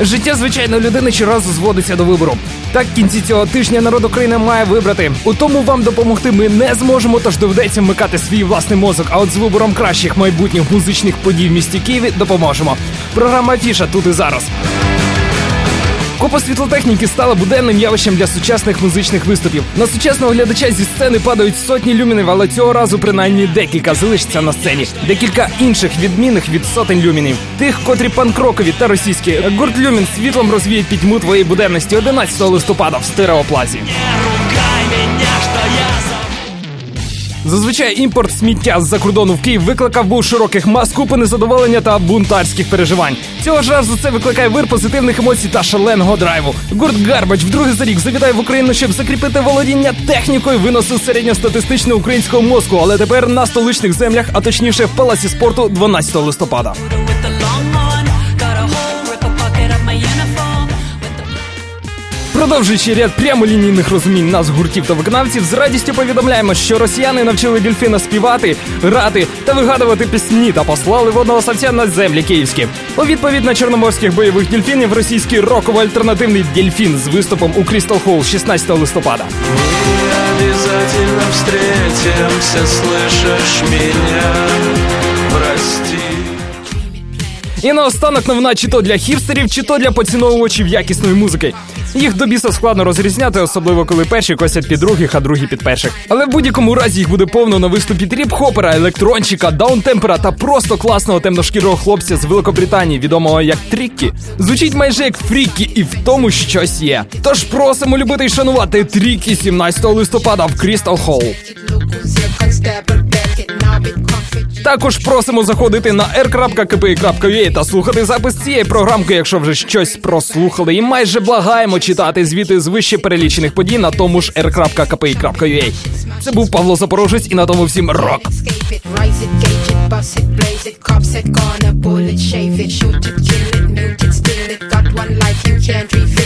Життя звичайної людини щоразу зводиться до вибору. Так кінці цього тижня народ України має вибрати. У тому вам допомогти ми не зможемо, тож доведеться вмикати свій власний мозок. А от з вибором кращих майбутніх музичних подій в місті Києві допоможемо. Програма Фіша тут і зараз. Купа світлотехніки стала буденним явищем для сучасних музичних виступів. На сучасного глядача зі сцени падають сотні люмінів, але цього разу принаймні декілька залишиться на сцені. Декілька інших відмінних від сотень люмінів. Тих, котрі панкрокові та російські. Гурт Люмін світлом розвіє пітьму твоєї буденності 11 листопада в стереоплазі. Зазвичай імпорт сміття з-за кордону в Київ викликав був широких мас купи незадоволення та бунтарських переживань. Цього ж разу це викликає вир позитивних емоцій та шаленого драйву. Гурт Гарбач вдруге за рік завітає в Україну, щоб закріпити володіння технікою виносу середньостатистичного українського мозку, але тепер на столичних землях, а точніше в палаці спорту 12 листопада. Продовжуючи ряд прямолінійних розумінь нас гуртів та виконавців, з радістю повідомляємо, що росіяни навчили дельфіна співати, грати та вигадувати пісні та послали водного савця на землі київські. У відповідь на чорноморських бойових дельфінів російський роково-альтернативний дельфін з виступом у Крістал Холл 16 листопада. Обязательно встретимся, слышишь меня? Прости. І наостанок новина чи то для хіпстерів, чи то для поціновувачів якісної музики. Їх до біса складно розрізняти, особливо коли перші косять під других, а другі під перших. Але в будь-якому разі їх буде повно на виступі тріп-хопера, електрончика, даунтемпера та просто класного темношкірого хлопця з Великобританії, відомого як Тріккі. Звучить майже як Фрікі, і в тому щось є. Тож просимо любити і шанувати Трікі 17 листопада в Крістал Холл. Також просимо заходити на r.kpi.ua та слухати запис цієї програмки, якщо вже щось прослухали, і майже благаємо читати звіти з вище перелічених подій на тому ж r.kpi.ua. Це був Павло Запорожець, і на тому всім рок. Can't reveal.